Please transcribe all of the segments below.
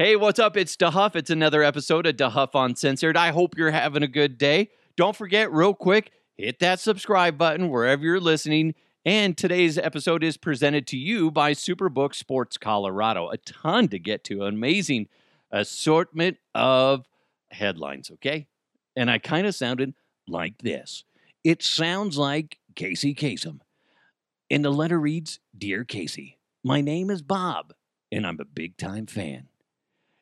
Hey, what's up? It's DeHuff. It's another episode of DeHuff Uncensored. I hope you're having a good day. Don't forget, real quick, hit that subscribe button wherever you're listening. And today's episode is presented to you by Superbook Sports Colorado. A ton to get to, amazing assortment of headlines, okay? And I kind of sounded like this. It sounds like Casey Kasem. And the letter reads Dear Casey, my name is Bob, and I'm a big time fan.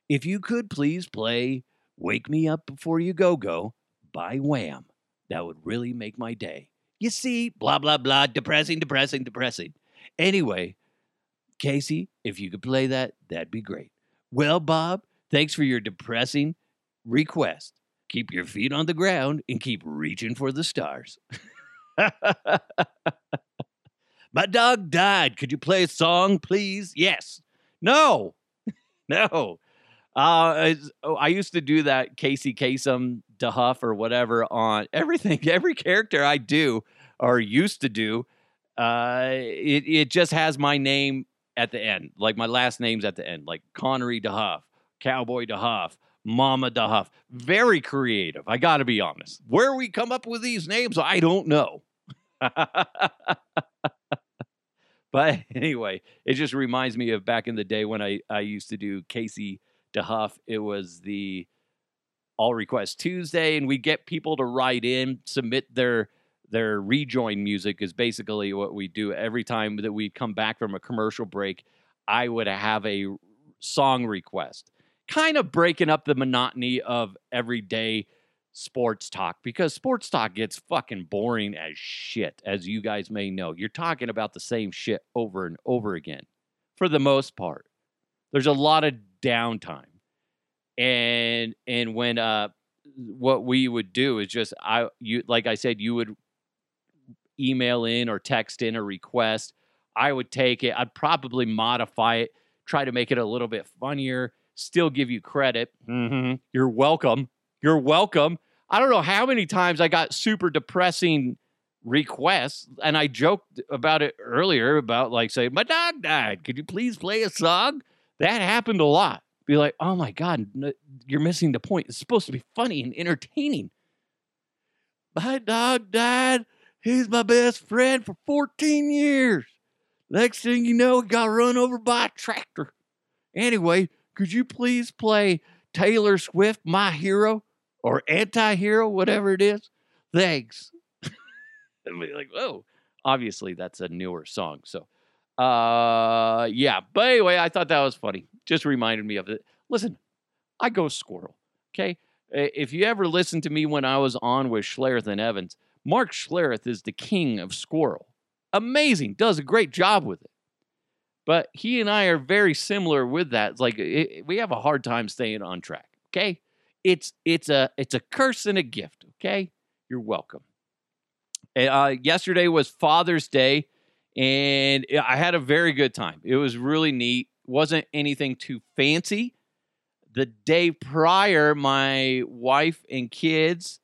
If you could please play Wake Me Up Before You Go Go by Wham, that would really make my day. You see, blah, blah, blah, depressing, depressing, depressing. Anyway, Casey, if you could play that, that'd be great. Well, Bob, thanks for your depressing request. Keep your feet on the ground and keep reaching for the stars. My dog died. Could you play a song, please? Yes. No. no. Uh, oh, I used to do that Casey Kasem, DeHuff, or whatever on everything, every character I do or used to do. Uh, it it just has my name at the end, like my last name's at the end, like Connery DeHuff, Cowboy DeHuff, Mama DeHuff. Very creative. I got to be honest. Where we come up with these names, I don't know. but anyway, it just reminds me of back in the day when I, I used to do Casey DeHuff. It was the All Request Tuesday, and we get people to write in, submit their their rejoin music is basically what we do every time that we come back from a commercial break. I would have a song request, kind of breaking up the monotony of everyday sports talk because sports talk gets fucking boring as shit, as you guys may know. You're talking about the same shit over and over again for the most part. There's a lot of downtime. And and when uh what we would do is just I you like I said you would email in or text in a request. I would take it. I'd probably modify it, try to make it a little bit funnier, still give you credit. Mm-hmm. You're welcome. You're welcome. I don't know how many times I got super depressing requests, and I joked about it earlier about like saying, My dog died. Could you please play a song? That happened a lot. Be like, Oh my God, you're missing the point. It's supposed to be funny and entertaining. My dog died He's my best friend for 14 years. Next thing you know, he got run over by a tractor. Anyway, could you please play Taylor Swift, My Hero, or Anti Hero, whatever it is? Thanks. and be like, oh, obviously that's a newer song. So, uh, yeah. But anyway, I thought that was funny. Just reminded me of it. Listen, I go squirrel. Okay. If you ever listened to me when I was on with Schlereth and Evans, Mark Schlereth is the king of squirrel. Amazing, does a great job with it. But he and I are very similar with that. It's like it, we have a hard time staying on track. Okay, it's it's a it's a curse and a gift. Okay, you're welcome. Uh, yesterday was Father's Day, and I had a very good time. It was really neat. wasn't anything too fancy. The day prior, my wife and kids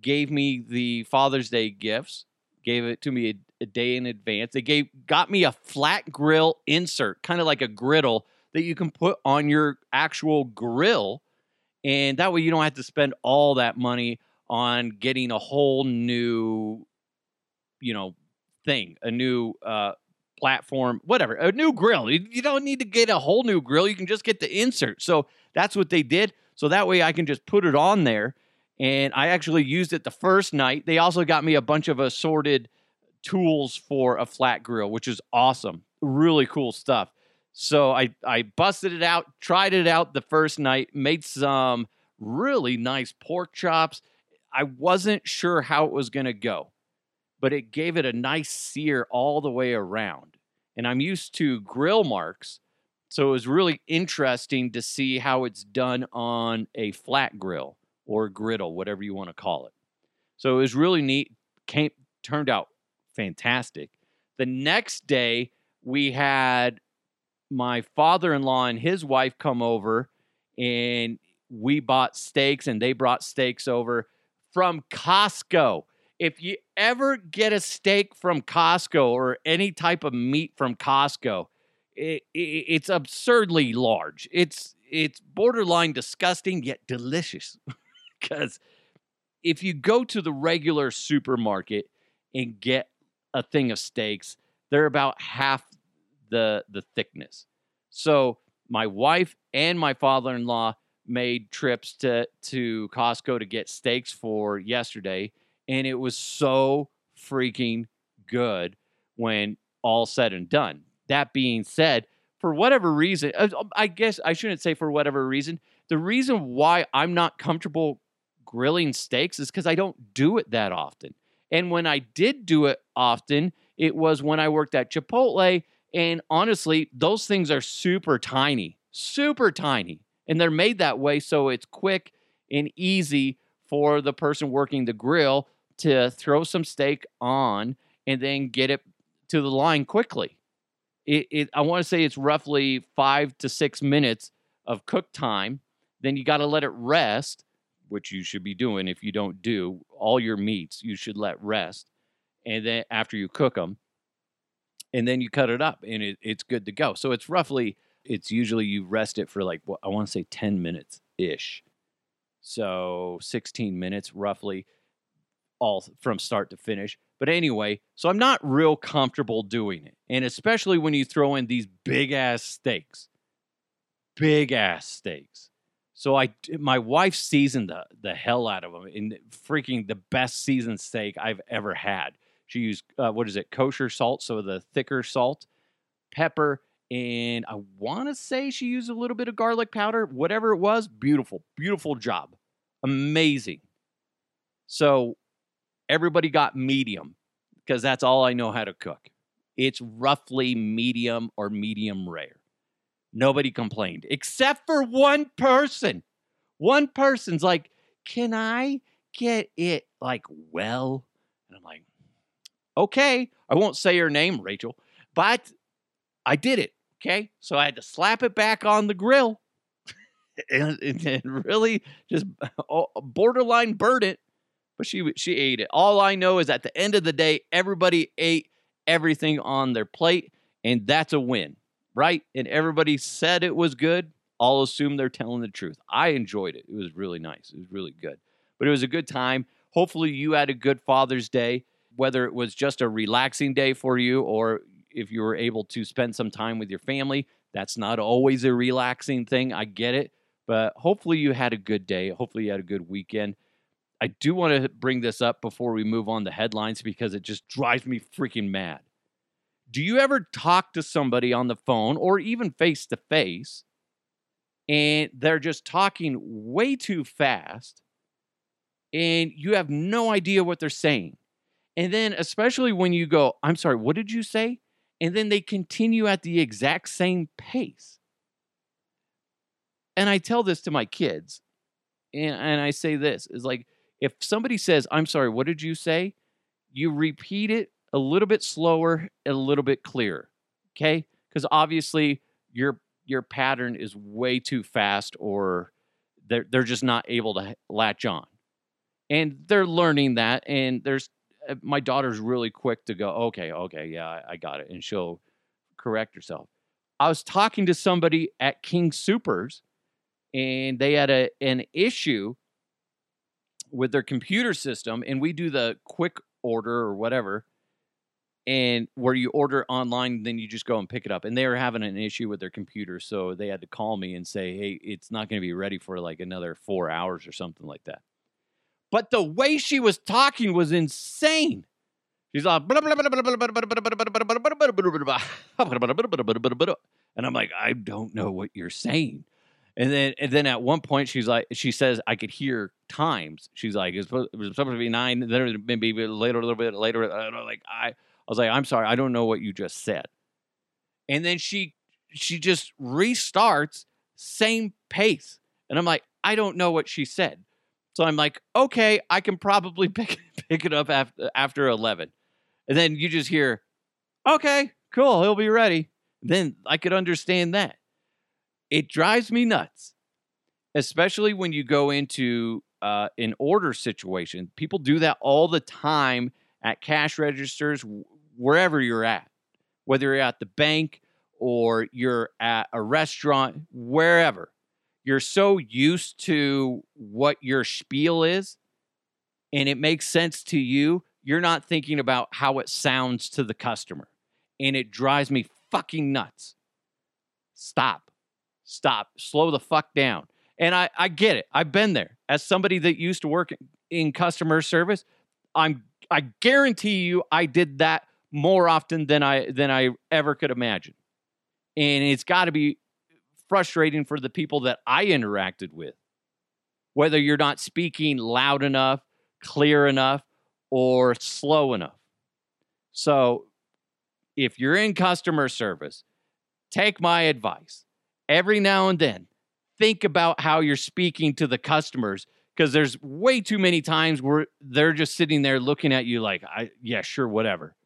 gave me the Father's Day gifts, gave it to me a, a day in advance. They gave got me a flat grill insert, kind of like a griddle that you can put on your actual grill. And that way you don't have to spend all that money on getting a whole new, you know, thing, a new uh, platform, whatever, a new grill. You don't need to get a whole new grill. You can just get the insert. So that's what they did. So that way I can just put it on there and I actually used it the first night. They also got me a bunch of assorted tools for a flat grill, which is awesome. Really cool stuff. So I I busted it out, tried it out the first night, made some really nice pork chops. I wasn't sure how it was going to go, but it gave it a nice sear all the way around. And I'm used to grill marks, so it was really interesting to see how it's done on a flat grill or griddle, whatever you want to call it. So it was really neat. Came turned out fantastic. The next day we had my father-in-law and his wife come over and we bought steaks and they brought steaks over from Costco. If you ever get a steak from Costco or any type of meat from Costco, it, it, it's absurdly large. It's it's borderline disgusting yet delicious because if you go to the regular supermarket and get a thing of steaks, they're about half the the thickness. So my wife and my father-in-law made trips to to Costco to get steaks for yesterday, and it was so freaking good when all said and done. That being said, for whatever reason, uh, I guess I shouldn't say for whatever reason. The reason why I'm not comfortable grilling steaks is because I don't do it that often. And when I did do it often, it was when I worked at Chipotle. And honestly, those things are super tiny, super tiny. And they're made that way so it's quick and easy for the person working the grill to throw some steak on and then get it to the line quickly. It, it I want to say it's roughly five to six minutes of cook time. Then you got to let it rest, which you should be doing if you don't do all your meats, you should let rest. And then after you cook them, and then you cut it up and it, it's good to go. So it's roughly, it's usually you rest it for like, what I want to say 10 minutes ish. So 16 minutes roughly, all from start to finish. But anyway, so I'm not real comfortable doing it. And especially when you throw in these big ass steaks, big ass steaks. So I, my wife seasoned the, the hell out of them in freaking the best seasoned steak I've ever had. She used, uh, what is it, kosher salt, so the thicker salt, pepper, and I want to say she used a little bit of garlic powder. Whatever it was, beautiful, beautiful job. Amazing. So everybody got medium because that's all I know how to cook. It's roughly medium or medium rare. Nobody complained except for one person. One person's like, Can I get it like well? And I'm like, Okay, I won't say your name, Rachel, but I did it. Okay, so I had to slap it back on the grill and, and really just uh, borderline burn it but she she ate it. All I know is at the end of the day, everybody ate everything on their plate, and that's a win, right? And everybody said it was good. I'll assume they're telling the truth. I enjoyed it. It was really nice. It was really good. But it was a good time. Hopefully, you had a good Father's Day, whether it was just a relaxing day for you or if you were able to spend some time with your family. That's not always a relaxing thing. I get it. But hopefully, you had a good day. Hopefully, you had a good weekend. I do want to bring this up before we move on to headlines because it just drives me freaking mad. Do you ever talk to somebody on the phone or even face to face and they're just talking way too fast and you have no idea what they're saying? And then, especially when you go, I'm sorry, what did you say? And then they continue at the exact same pace. And I tell this to my kids, and, and I say this is like, if somebody says, I'm sorry, what did you say? You repeat it a little bit slower, a little bit clearer. Okay? Because obviously your your pattern is way too fast or they're they're just not able to latch on. And they're learning that. And there's uh, my daughter's really quick to go, okay, okay, yeah, I, I got it. And she'll correct herself. I was talking to somebody at King Supers and they had a an issue with their computer system and we do the quick order or whatever and where you order online then you just go and pick it up and they were having an issue with their computer so they had to call me and say hey it's not going to be ready for like another four hours or something like that but the way she was talking was insane she's like and i'm like i don't know what you're saying and then and then at one point she's like she says I could hear times. She's like it was, supposed, to be nine. Then maybe later a little bit later. I. Like I I was like I'm sorry I don't know what you just said. And then she she just restarts same pace. And I'm like I don't know what she said. So I'm like okay I can probably pick pick it up after after 11. And then you just hear okay cool he'll be ready. Then I could understand that it drives me nuts, especially when you go into uh, an order situation. People do that all the time at cash registers, wherever you're at, whether you're at the bank or you're at a restaurant, wherever. you're so used to what your spiel is and it makes sense to you, you're not thinking about how it sounds to the customer. And it drives me fucking nuts. Stop. Stop. Slow the fuck down. And I, I get it. I've been there. As somebody that used to work in customer service, I'm I guarantee you I did that more often than I than I ever could imagine. And it's got to be frustrating for the people that I interacted with. Whether you're not speaking loud enough, clear enough, or slow enough. So, if you're in customer service, take my advice. Every now and then, think about how you're speaking to the customers because there's way too many times where they're just sitting there looking at you like, I, yeah, sure, whatever.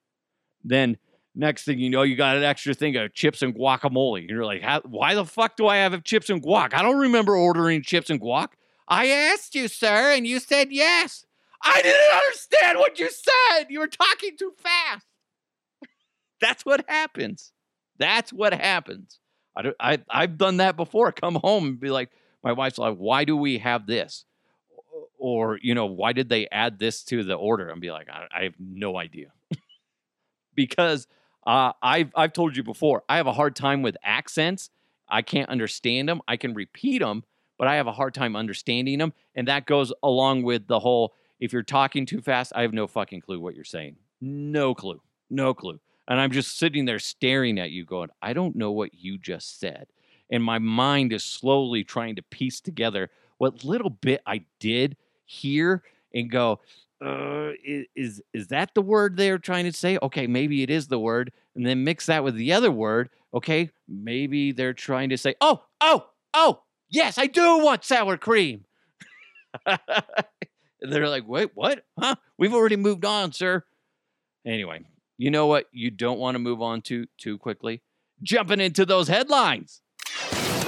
Then next thing you know, you got an extra thing of chips and guacamole. You're like, why the fuck do I have chips and guac? I don't remember ordering chips and guac. I asked you, sir, and you said yes. I didn't understand what you said. You were talking too fast. That's what happens. That's what happens. I, I, I've done that before. Come home and be like, my wife's like, why do we have this? Or, you know, why did they add this to the order? And be like, I, I have no idea. because uh, I've, I've told you before, I have a hard time with accents. I can't understand them. I can repeat them, but I have a hard time understanding them. And that goes along with the whole if you're talking too fast, I have no fucking clue what you're saying. No clue. No clue. And I'm just sitting there staring at you, going, I don't know what you just said. And my mind is slowly trying to piece together what little bit I did hear and go, uh, is is that the word they're trying to say? Okay, maybe it is the word, and then mix that with the other word. Okay, maybe they're trying to say, oh, oh, oh, yes, I do want sour cream. they're like, wait, what? Huh? We've already moved on, sir. Anyway, you know what? You don't want to move on to too quickly. Jumping into those headlines.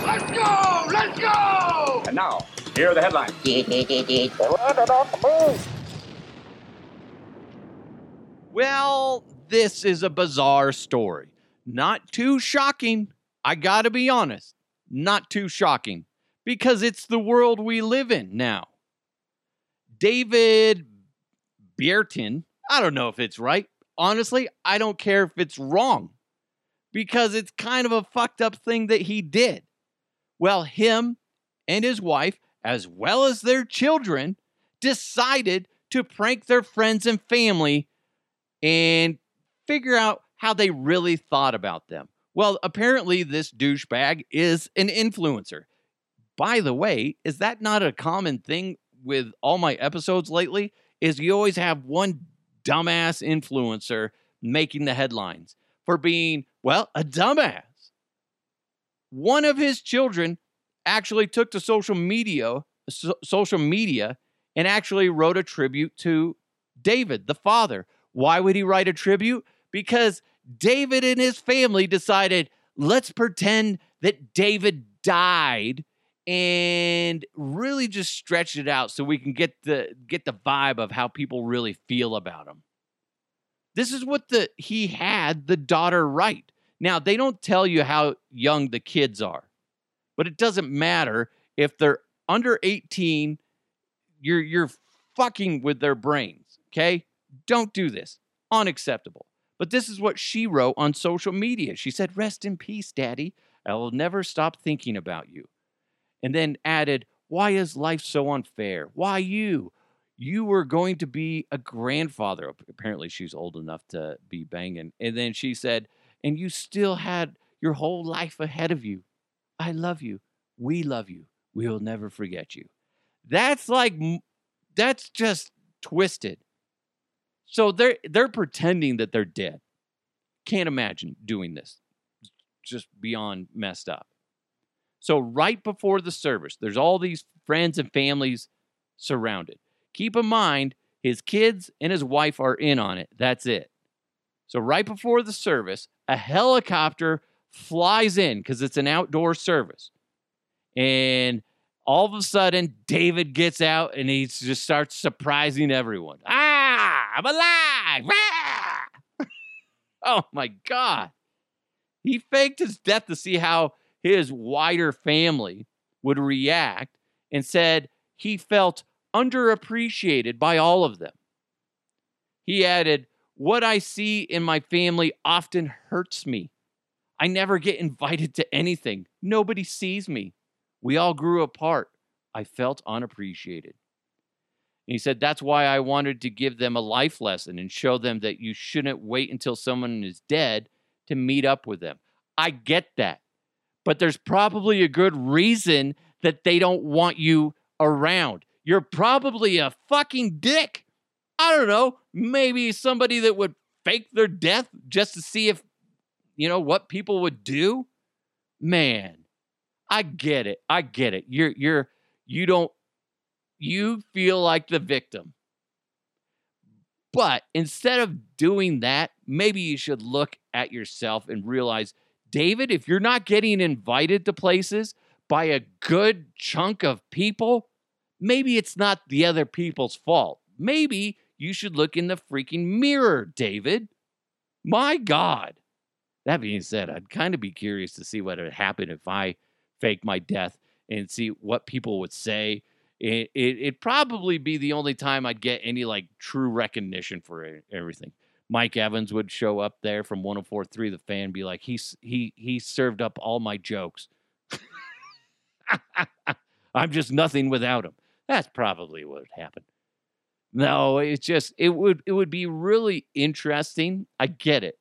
Let's go! Let's go! And now, here are the headlines. well, this is a bizarre story. Not too shocking. I gotta be honest. Not too shocking. Because it's the world we live in now. David Baerten. I don't know if it's right. Honestly, I don't care if it's wrong because it's kind of a fucked up thing that he did. Well, him and his wife, as well as their children, decided to prank their friends and family and figure out how they really thought about them. Well, apparently, this douchebag is an influencer. By the way, is that not a common thing with all my episodes lately is you always have one dumbass influencer making the headlines for being, well, a dumbass. One of his children actually took to social media, so, social media and actually wrote a tribute to David, the father. Why would he write a tribute? Because David and his family decided, let's pretend that David died and really just stretch it out so we can get the get the vibe of how people really feel about him. This is what the he had the daughter write. Now they don't tell you how young the kids are, but it doesn't matter if they're under 18. You're you're fucking with their brains. Okay, don't do this. Unacceptable. But this is what she wrote on social media. She said, "Rest in peace, Daddy. I will never stop thinking about you." And then added, Why is life so unfair? Why you? You were going to be a grandfather. Apparently, she's old enough to be banging. And then she said, And you still had your whole life ahead of you. I love you. We love you. We will never forget you. That's like, that's just twisted. So they're they're pretending that they're dead. Can't imagine doing this. Just beyond messed up. So, right before the service, there's all these friends and families surrounded. Keep in mind, his kids and his wife are in on it. That's it. So, right before the service, a helicopter flies in because it's an outdoor service. And all of a sudden, David gets out and he just starts surprising everyone. Ah, I'm alive. Ah! oh my God. He faked his death to see how his wider family would react and said he felt underappreciated by all of them. He added, What I see in my family often hurts me. I never get invited to anything. Nobody sees me. We all grew apart. I felt unappreciated. And he said, That's why I wanted to give them a life lesson and show them that you shouldn't wait until someone is dead to meet up with them. I get that. But there's probably a good reason that they don't want you around. You're probably a fucking dick. I don't know. Maybe somebody that would fake their death just to see if, you know, what people would do. Man, I get it. I get it. You're, you're, you don't, you feel like the victim. But instead of doing that, maybe you should look at yourself and realize, David, if you're not getting invited to places by a good chunk of people, maybe it's not the other people's fault. Maybe you should look in the freaking mirror, David. My God. That being said, I'd kind of be curious to see what would happen if I fake my death and see what people would say. It, it, it'd probably be the only time I'd get any like true recognition for everything. Mike Evans would show up there from 104.3 The Fan, be like, he's he he served up all my jokes. I'm just nothing without him. That's probably what would happen. No, it's just it would it would be really interesting. I get it.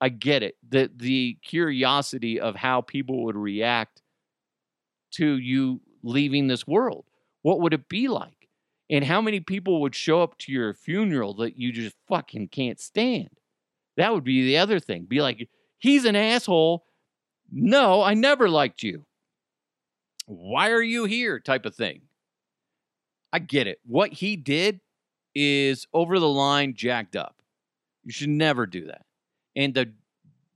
I get it. The the curiosity of how people would react to you leaving this world. What would it be like? And how many people would show up to your funeral that you just fucking can't stand? That would be the other thing. Be like, he's an asshole. No, I never liked you. Why are you here? Type of thing. I get it. What he did is over the line, jacked up. You should never do that. And to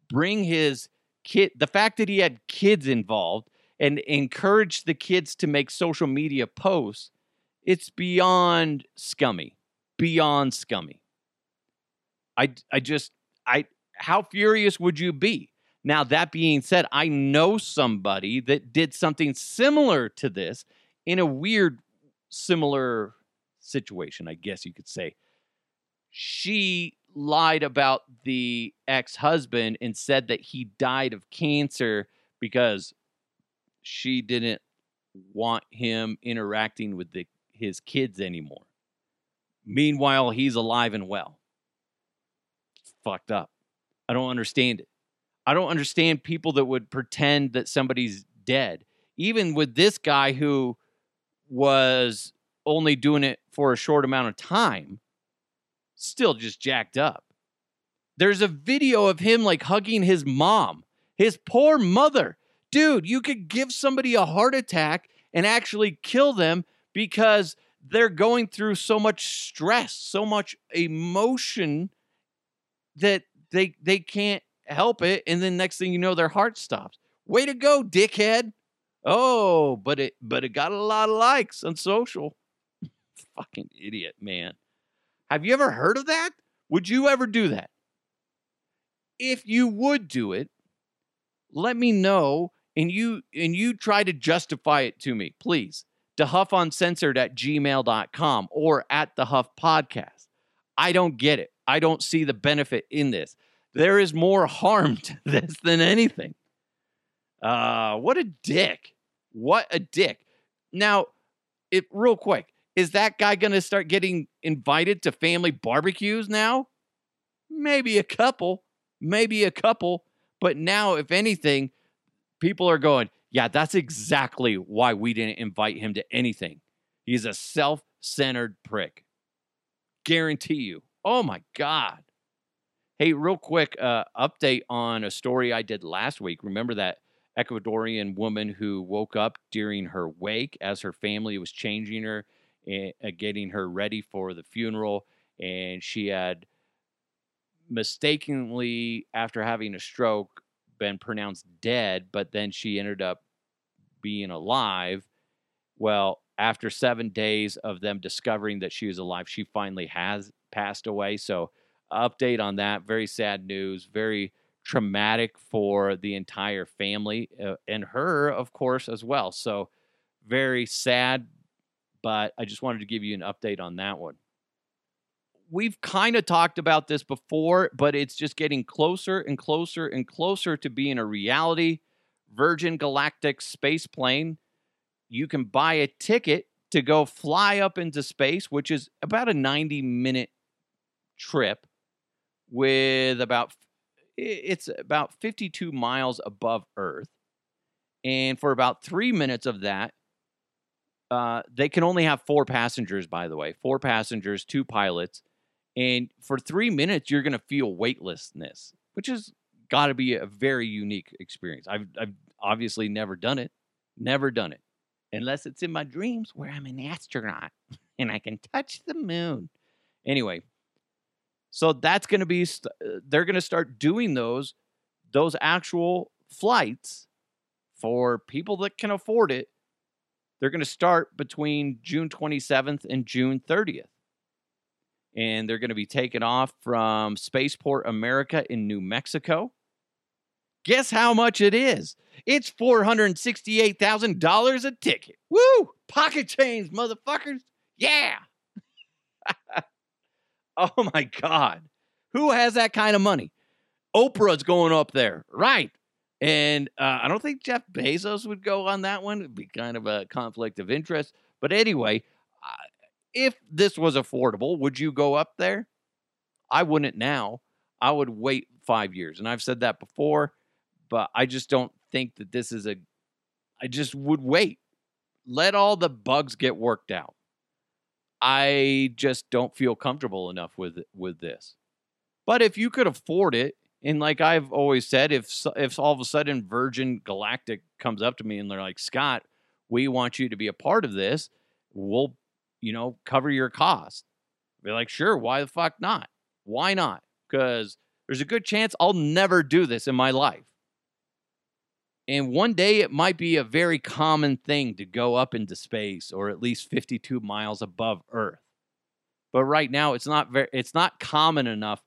bring his kid, the fact that he had kids involved and encouraged the kids to make social media posts, it's beyond scummy. Beyond scummy. I, I just, I, how furious would you be? Now, that being said, I know somebody that did something similar to this in a weird similar situation, I guess you could say. She lied about the ex husband and said that he died of cancer because she didn't want him interacting with the, his kids anymore. Meanwhile, he's alive and well. It's fucked up. I don't understand it. I don't understand people that would pretend that somebody's dead. Even with this guy who was only doing it for a short amount of time, still just jacked up. There's a video of him like hugging his mom, his poor mother. Dude, you could give somebody a heart attack and actually kill them because they're going through so much stress, so much emotion that they they can't help it and then next thing you know their heart stops. Way to go, dickhead. Oh, but it but it got a lot of likes on social. Fucking idiot, man. Have you ever heard of that? Would you ever do that? If you would do it, let me know and you and you try to justify it to me, please. DeHuffUncensored at gmail.com or at DeHuff Podcast. I don't get it. I don't see the benefit in this. There is more harm to this than anything. Uh, what a dick. What a dick. Now, it real quick, is that guy going to start getting invited to family barbecues now? Maybe a couple, maybe a couple, but now if anything, people are going, yeah, that's exactly why we didn't invite him to anything. He's a self-centered prick. Guarantee you. Oh my god. Hey, real quick uh, update on a story I did last week. Remember that Ecuadorian woman who woke up during her wake as her family was changing her and uh, getting her ready for the funeral. And she had mistakenly, after having a stroke, been pronounced dead, but then she ended up being alive. Well, after seven days of them discovering that she was alive, she finally has passed away. So, update on that. Very sad news. Very traumatic for the entire family uh, and her, of course, as well. So, very sad, but I just wanted to give you an update on that one. We've kind of talked about this before, but it's just getting closer and closer and closer to being a reality. Virgin Galactic space plane, you can buy a ticket to go fly up into space, which is about a 90 minute trip with about it's about 52 miles above Earth. And for about three minutes of that, uh, they can only have four passengers, by the way, four passengers, two pilots. And for three minutes, you're going to feel weightlessness, which has got to be a very unique experience. I've, I've obviously never done it, never done it, unless it's in my dreams where I'm an astronaut and I can touch the moon. Anyway, so that's going to be, st- uh, they're going to start doing those, those actual flights for people that can afford it. They're going to start between June 27th and June 30th. And they're going to be taken off from Spaceport America in New Mexico. Guess how much it is? It's $468,000 a ticket. Woo! Pocket change, motherfuckers. Yeah. oh my God. Who has that kind of money? Oprah's going up there. Right. And uh, I don't think Jeff Bezos would go on that one. It'd be kind of a conflict of interest. But anyway, if this was affordable, would you go up there? I wouldn't now. I would wait five years. And I've said that before, but I just don't think that this is a. I just would wait. Let all the bugs get worked out. I just don't feel comfortable enough with with this. But if you could afford it, and like I've always said, if if all of a sudden Virgin Galactic comes up to me and they're like, Scott, we want you to be a part of this, we'll, you know, cover your cost. Be like, sure, why the fuck not? Why not? Because there's a good chance I'll never do this in my life. And one day it might be a very common thing to go up into space or at least 52 miles above Earth. But right now it's not very it's not common enough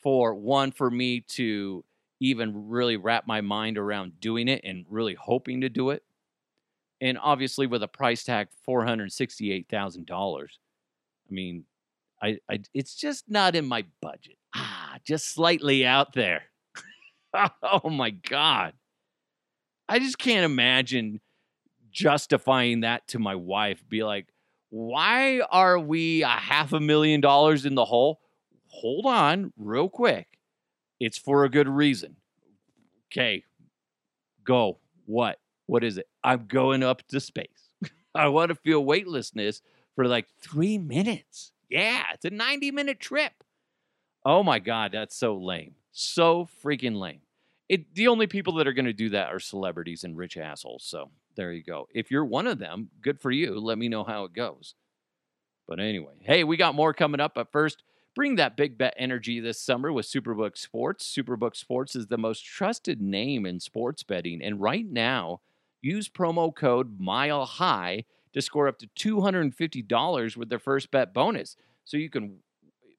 for one for me to even really wrap my mind around doing it and really hoping to do it. And obviously with a price tag $468,000. I mean, I, I it's just not in my budget. Ah, just slightly out there. oh my god. I just can't imagine justifying that to my wife. Be like, why are we a half a million dollars in the hole? Hold on, real quick. It's for a good reason. Okay, go. What? What is it? I'm going up to space. I want to feel weightlessness for like three minutes. Yeah, it's a 90 minute trip. Oh my God, that's so lame. So freaking lame it the only people that are going to do that are celebrities and rich assholes. So there you go. If you're one of them, good for you. Let me know how it goes. But anyway, hey, we got more coming up. But first, bring that big bet energy this summer with Superbook Sports. Superbook Sports is the most trusted name in sports betting. And right now, use promo code Mile High to score up to $250 with their first bet bonus. So you can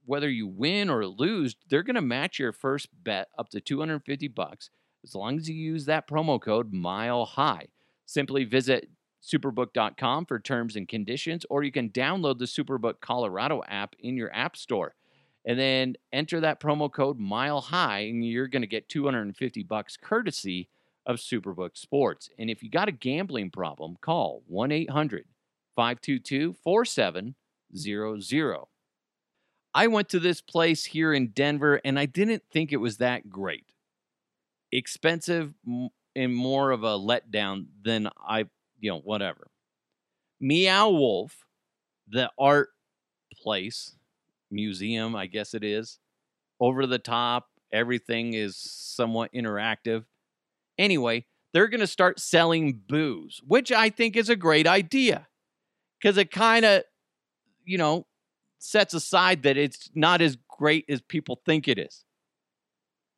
whether you win or lose, they're going to match your first bet up to 250 bucks as long as you use that promo code mile high. Simply visit superbook.com for terms and conditions or you can download the Superbook Colorado app in your app store and then enter that promo code mile high and you're going to get 250 bucks courtesy of Superbook Sports. And if you got a gambling problem, call 1-800-522-4700. I went to this place here in Denver and I didn't think it was that great. Expensive and more of a letdown than I, you know, whatever. Meow Wolf, the art place, museum, I guess it is, over the top. Everything is somewhat interactive. Anyway, they're going to start selling booze, which I think is a great idea because it kind of, you know, sets aside that it's not as great as people think it is.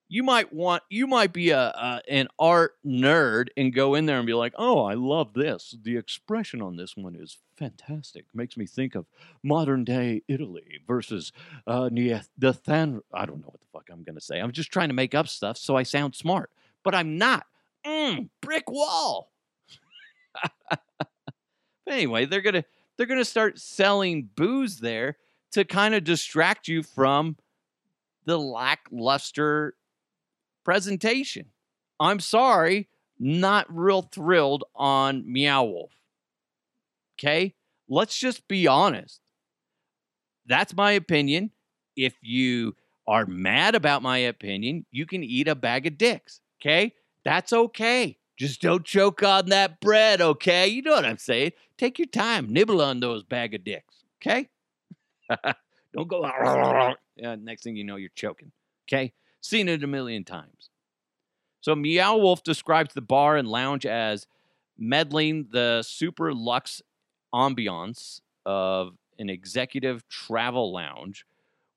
You might want you might be a, a, an art nerd and go in there and be like, "Oh, I love this. The expression on this one is fantastic. Makes me think of modern day Italy versus uh, the Than. I don't know what the fuck I'm gonna say. I'm just trying to make up stuff so I sound smart, but I'm not. Mm, brick wall. But anyway, they're gonna they're gonna start selling booze there to kind of distract you from the lackluster presentation. I'm sorry, not real thrilled on Meow Wolf. Okay? Let's just be honest. That's my opinion. If you are mad about my opinion, you can eat a bag of dicks. Okay? That's okay. Just don't choke on that bread, okay? You know what I'm saying. Take your time, nibble on those bag of dicks, okay? don't go, yeah, next thing you know, you're choking, okay? Seen it a million times. So Meow Wolf describes the bar and lounge as meddling the super luxe ambiance of an executive travel lounge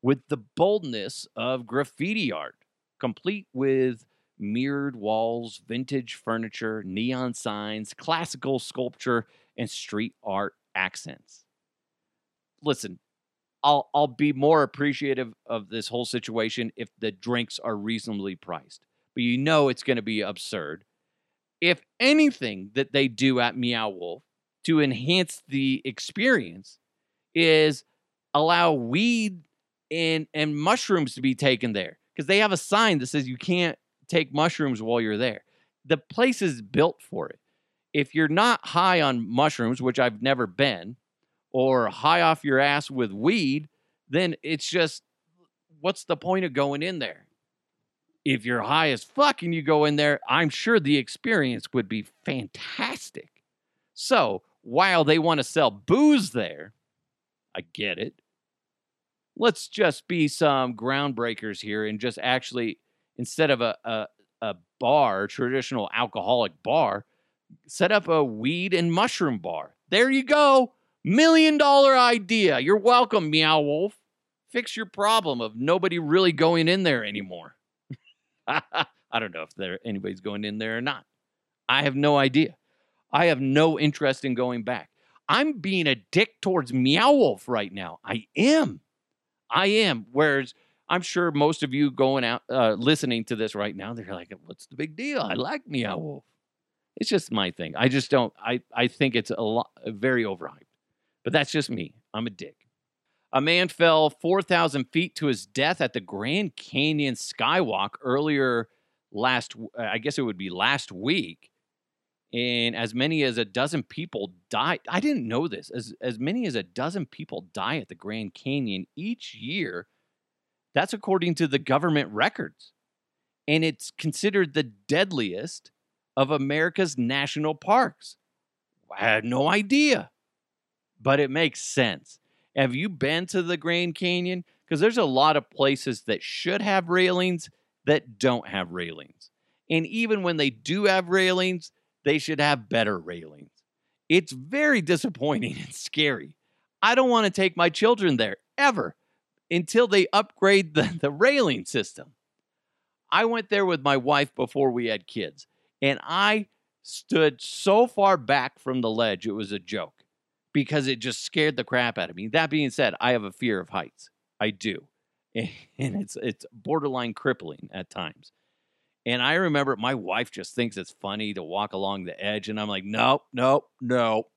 with the boldness of graffiti art, complete with mirrored walls, vintage furniture, neon signs, classical sculpture, and street art accents. Listen, I'll I'll be more appreciative of this whole situation if the drinks are reasonably priced. But you know it's going to be absurd. If anything that they do at Meow Wolf to enhance the experience is allow weed and and mushrooms to be taken there because they have a sign that says you can't take mushrooms while you're there. The place is built for it. If you're not high on mushrooms, which I've never been, or high off your ass with weed, then it's just what's the point of going in there? If you're high as fuck and you go in there, I'm sure the experience would be fantastic. So while they want to sell booze there, I get it. Let's just be some groundbreakers here and just actually, instead of a, a, a bar, traditional alcoholic bar, set up a weed and mushroom bar. There you go. Million dollar idea. You're welcome, Meow Wolf. Fix your problem of nobody really going in there anymore. I don't know if there anybody's going in there or not. I have no idea. I have no interest in going back. I'm being a dick towards Meow Wolf right now. I am. I am. Whereas I'm sure most of you going out uh, listening to this right now, they're like, "What's the big deal? I like Meow Wolf." It's just my thing. I just don't. I I think it's a lot very overhyped. But that's just me. I'm a dick. A man fell 4,000 feet to his death at the Grand Canyon Skywalk earlier last, I guess it would be last week. And as many as a dozen people died. I didn't know this. As, as many as a dozen people die at the Grand Canyon each year. That's according to the government records. And it's considered the deadliest of America's national parks. I had no idea, but it makes sense. Have you been to the Grand Canyon? Because there's a lot of places that should have railings that don't have railings. And even when they do have railings, they should have better railings. It's very disappointing and scary. I don't want to take my children there ever until they upgrade the, the railing system. I went there with my wife before we had kids, and I stood so far back from the ledge, it was a joke because it just scared the crap out of me. That being said, I have a fear of heights. I do. And it's it's borderline crippling at times. And I remember my wife just thinks it's funny to walk along the edge and I'm like, "Nope, nope, nope.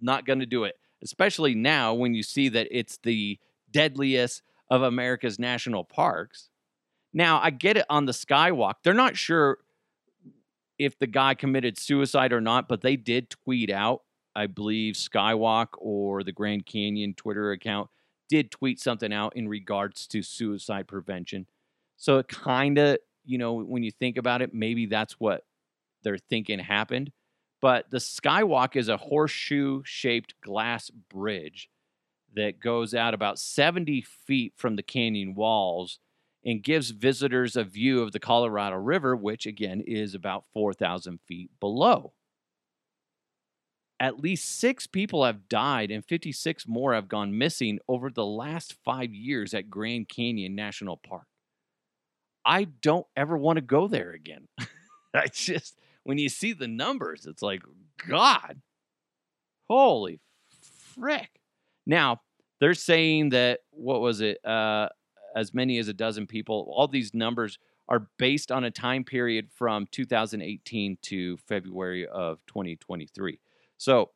Not going to do it." Especially now when you see that it's the deadliest of America's national parks. Now, I get it on the Skywalk. They're not sure if the guy committed suicide or not, but they did tweet out I believe Skywalk or the Grand Canyon Twitter account did tweet something out in regards to suicide prevention. So it kind of, you know, when you think about it, maybe that's what they're thinking happened. But the Skywalk is a horseshoe shaped glass bridge that goes out about 70 feet from the canyon walls and gives visitors a view of the Colorado River, which again is about 4,000 feet below at least six people have died and 56 more have gone missing over the last five years at Grand Canyon National Park. I don't ever want to go there again. I just, when you see the numbers, it's like, God, holy frick. Now, they're saying that, what was it, uh, as many as a dozen people, all these numbers are based on a time period from 2018 to February of 2023. So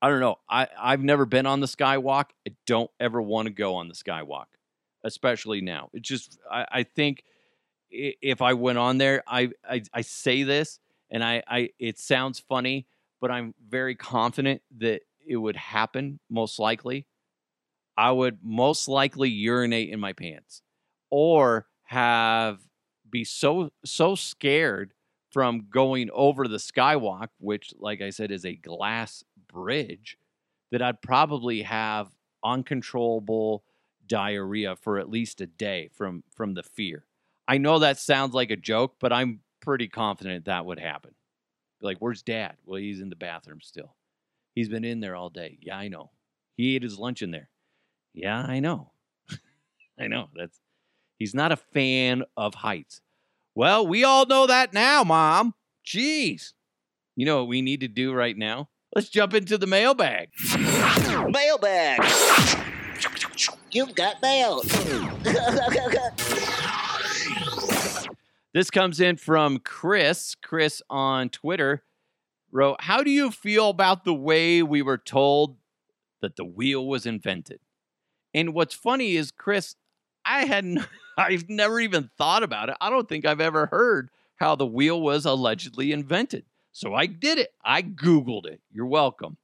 I don't know. I, I've never been on the skywalk. I don't ever want to go on the skywalk, especially now. It's just, I, I think if I went on there, I, I, I say this and I, I, it sounds funny, but I'm very confident that it would happen most likely. I would most likely urinate in my pants or have be so so scared from going over the skywalk, which, like I said, is a glass bridge, that I'd probably have uncontrollable diarrhea for at least a day from from the fear. I know that sounds like a joke, but I'm pretty confident that would happen. Like, where's dad? Well, he's in the bathroom still. He's been in there all day. Yeah, I know. He ate his lunch in there. Yeah, I know. I know. That's he's not a fan of heights. Well, we all know that now, Mom. Jeez. You know what we need to do right now? Let's jump into the mailbag. Mailbag. You've got mail. This comes in from Chris. Chris on Twitter wrote, How do you feel about the way we were told that the wheel was invented? And what's funny is, Chris, I hadn't, I've never even thought about it. I don't think I've ever heard how the wheel was allegedly invented. So I did it. I Googled it. You're welcome.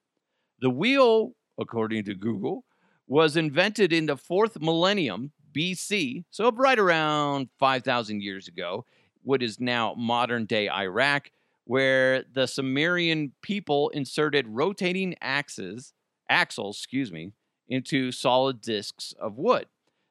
The wheel, according to Google, was invented in the fourth millennium BC, so right around 5,000 years ago, what is now modern day Iraq, where the Sumerian people inserted rotating axes, axles, excuse me, into solid discs of wood.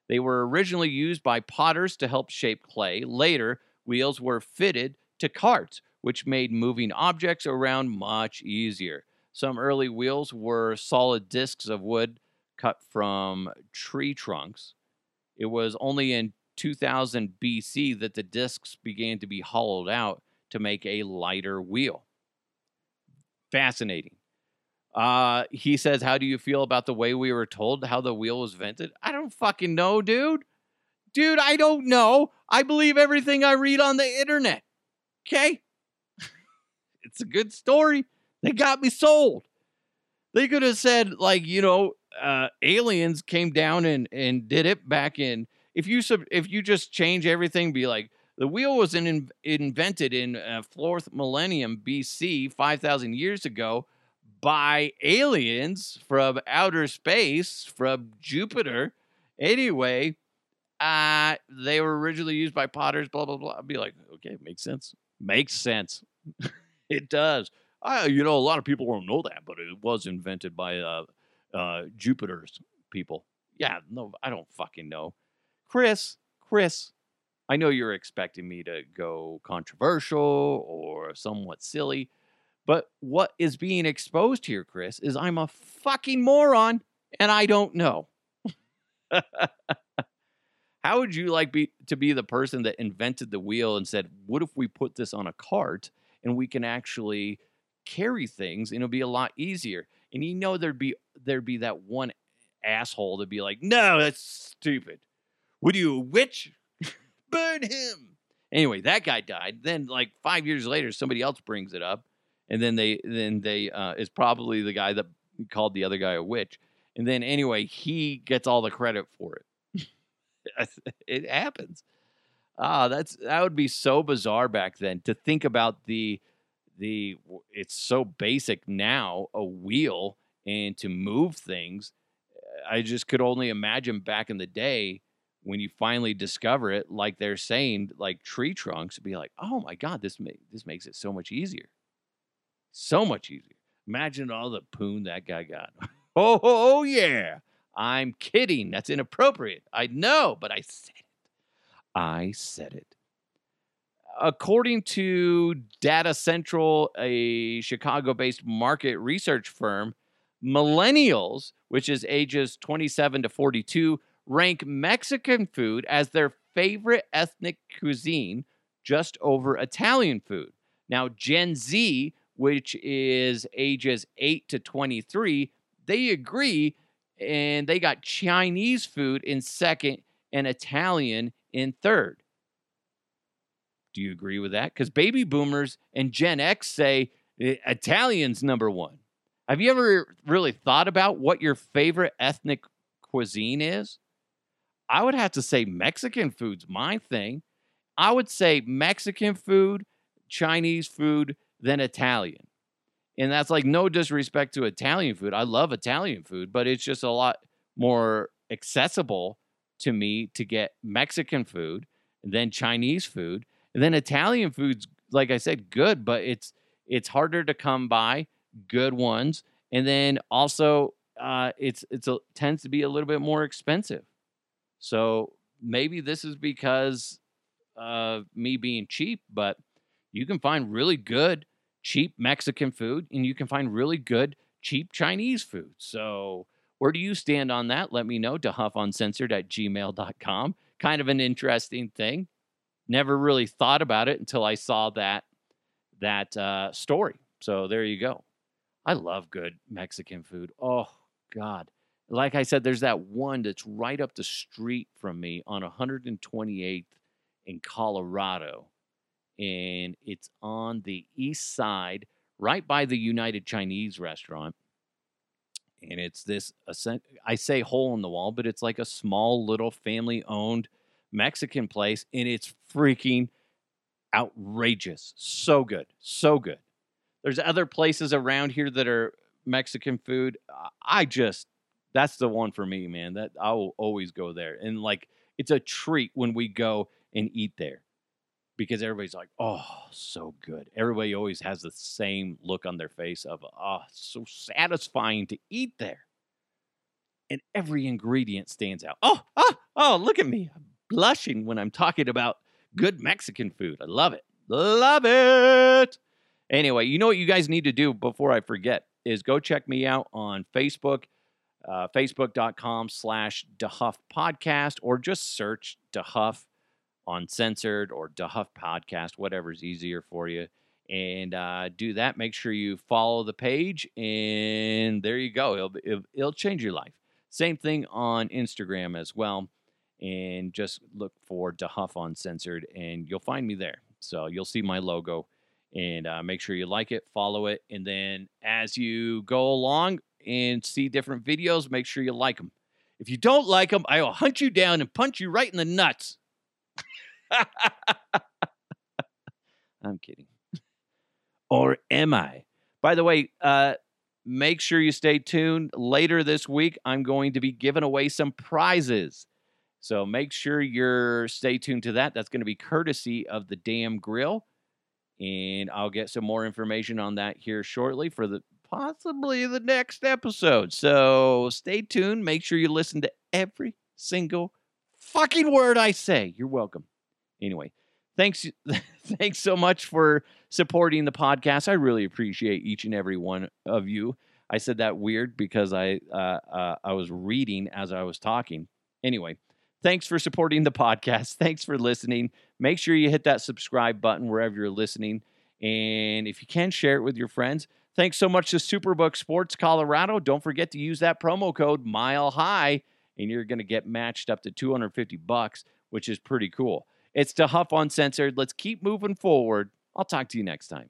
They were originally used by potters to help shape clay. Later, wheels were fitted to carts, which made moving objects around much easier. Some early wheels were solid discs of wood cut from tree trunks. It was only in 2000 BC that the discs began to be hollowed out to make a lighter wheel. Fascinating. Uh, he says, How do you feel about the way we were told how the wheel was invented? I don't fucking know, dude. Dude, I don't know. I believe everything I read on the internet. Okay? it's a good story. They got me sold. They could have said, like, you know, uh, aliens came down and, and did it back in. If you sub, if you just change everything, be like the wheel was in, invented in uh, fourth millennium BC, five thousand years ago, by aliens from outer space, from Jupiter. Anyway, uh, they were originally used by potters. Blah blah blah. I'd be like, okay, makes sense. Makes sense. it does. I, you know, a lot of people don't know that, but it was invented by uh, uh, Jupiter's people. Yeah, no, I don't fucking know. Chris, Chris, I know you're expecting me to go controversial or somewhat silly, but what is being exposed here, Chris, is I'm a fucking moron and I don't know. How would you like be to be the person that invented the wheel and said, "What if we put this on a cart and we can actually carry things and it'll be a lot easier?" And you know there'd be there'd be that one asshole to be like, "No, that's stupid. Would you a witch? Burn him." Anyway, that guy died. Then like 5 years later somebody else brings it up and then they then they uh is probably the guy that called the other guy a witch. And then anyway, he gets all the credit for it. it happens. Ah, that's that would be so bizarre back then to think about the the it's so basic now a wheel and to move things. I just could only imagine back in the day when you finally discover it, like they're saying, like tree trunks, be like, oh my god, this ma- this makes it so much easier, so much easier. Imagine all the poon that guy got. oh, oh, oh yeah. I'm kidding. That's inappropriate. I know, but I said it. I said it. According to Datassential, a Chicago based market research firm, millennials, which is ages 27 to 42, rank Mexican food as their favorite ethnic cuisine, just over Italian food. Now, Gen Z, which is ages 8 to 23, they agree and they got Chinese food in second and Italian in third. Do you agree with that? Because baby boomers and Gen X say Italian's number one. Have you ever really thought about what your favorite ethnic cuisine is? I would have to say Mexican food's my thing. I would say Mexican food, Chinese food, then Italian. And that's like no disrespect to Italian food. I love Italian food, but it's just a lot more accessible to me to get Mexican food than Chinese food. And then Italian food's like I said good, but it's it's harder to come by good ones. And then also uh it's it's a tends to be a little bit more expensive. So maybe this is because of me being cheap, but you can find really good cheap Mexican food and you can find really good cheap Chinese food. So where do you stand on that? Let me know. DeHuffUncensored at gmail.com. Kind of an interesting thing. Never really thought about it until I saw that that uh, story. So there you go. I love good Mexican food. Oh God. Like I said, there's that one that's right up the street from me on 128th in Colorado. And it's on the east side, right by the United Chinese restaurant. And it's this, I say hole in the wall, but it's like a small little family owned Mexican place. And it's freaking outrageous. So good. So good. There's other places around here that are Mexican food. I just, that's the one for me, man. That I will always go there. And like, it's a treat when we go and eat there because everybody's like, oh, so good. Everybody always has the same look on their face of, oh, so satisfying to eat there. And every ingredient stands out. Oh, oh, oh, look at me. I'm blushing when I'm talking about good Mexican food. I love it. Love it. Anyway, you know what you guys need to do before I forget is go check me out on Facebook, uh, facebook.com slash DeHuff Podcast, or just search DeHuff Uncensored or DeHuff Podcast, whatever's easier for you. And uh, do that. Make sure you follow the page, and there you go. It'll, it'll, it'll change your life. Same thing on Instagram as well. And just look for DeHuff Uncensored, and you'll find me there. So you'll see my logo and uh, make sure you like it, follow it, and then as you go along and see different videos, make sure you like them. If you don't like them, I will hunt you down and punch you right in the nuts. I'm kidding. Or am I? By the way, uh, make sure you stay tuned. Later this week, I'm going to be giving away some prizes. So make sure you're stay tuned to that. That's going to be courtesy of the Damn Grill and I'll get some more information on that here shortly for the possibly the next episode. So stay tuned. Make sure you listen to every single fucking word I say. You're welcome. Anyway, thanks thanks so much for supporting the podcast. I really appreciate each and every one of you. I said that weird because I uh, uh, I was reading as I was talking. Anyway, Thanks for supporting the podcast. Thanks for listening. Make sure you hit that subscribe button wherever you're listening. And if you can, share it with your friends. Thanks so much to Superbook Sports Colorado. Don't forget to use that promo code Mile High, and you're going to get matched up to 250 bucks, which is pretty cool. It's DeHuff Uncensored. Let's keep moving forward. I'll talk to you next time.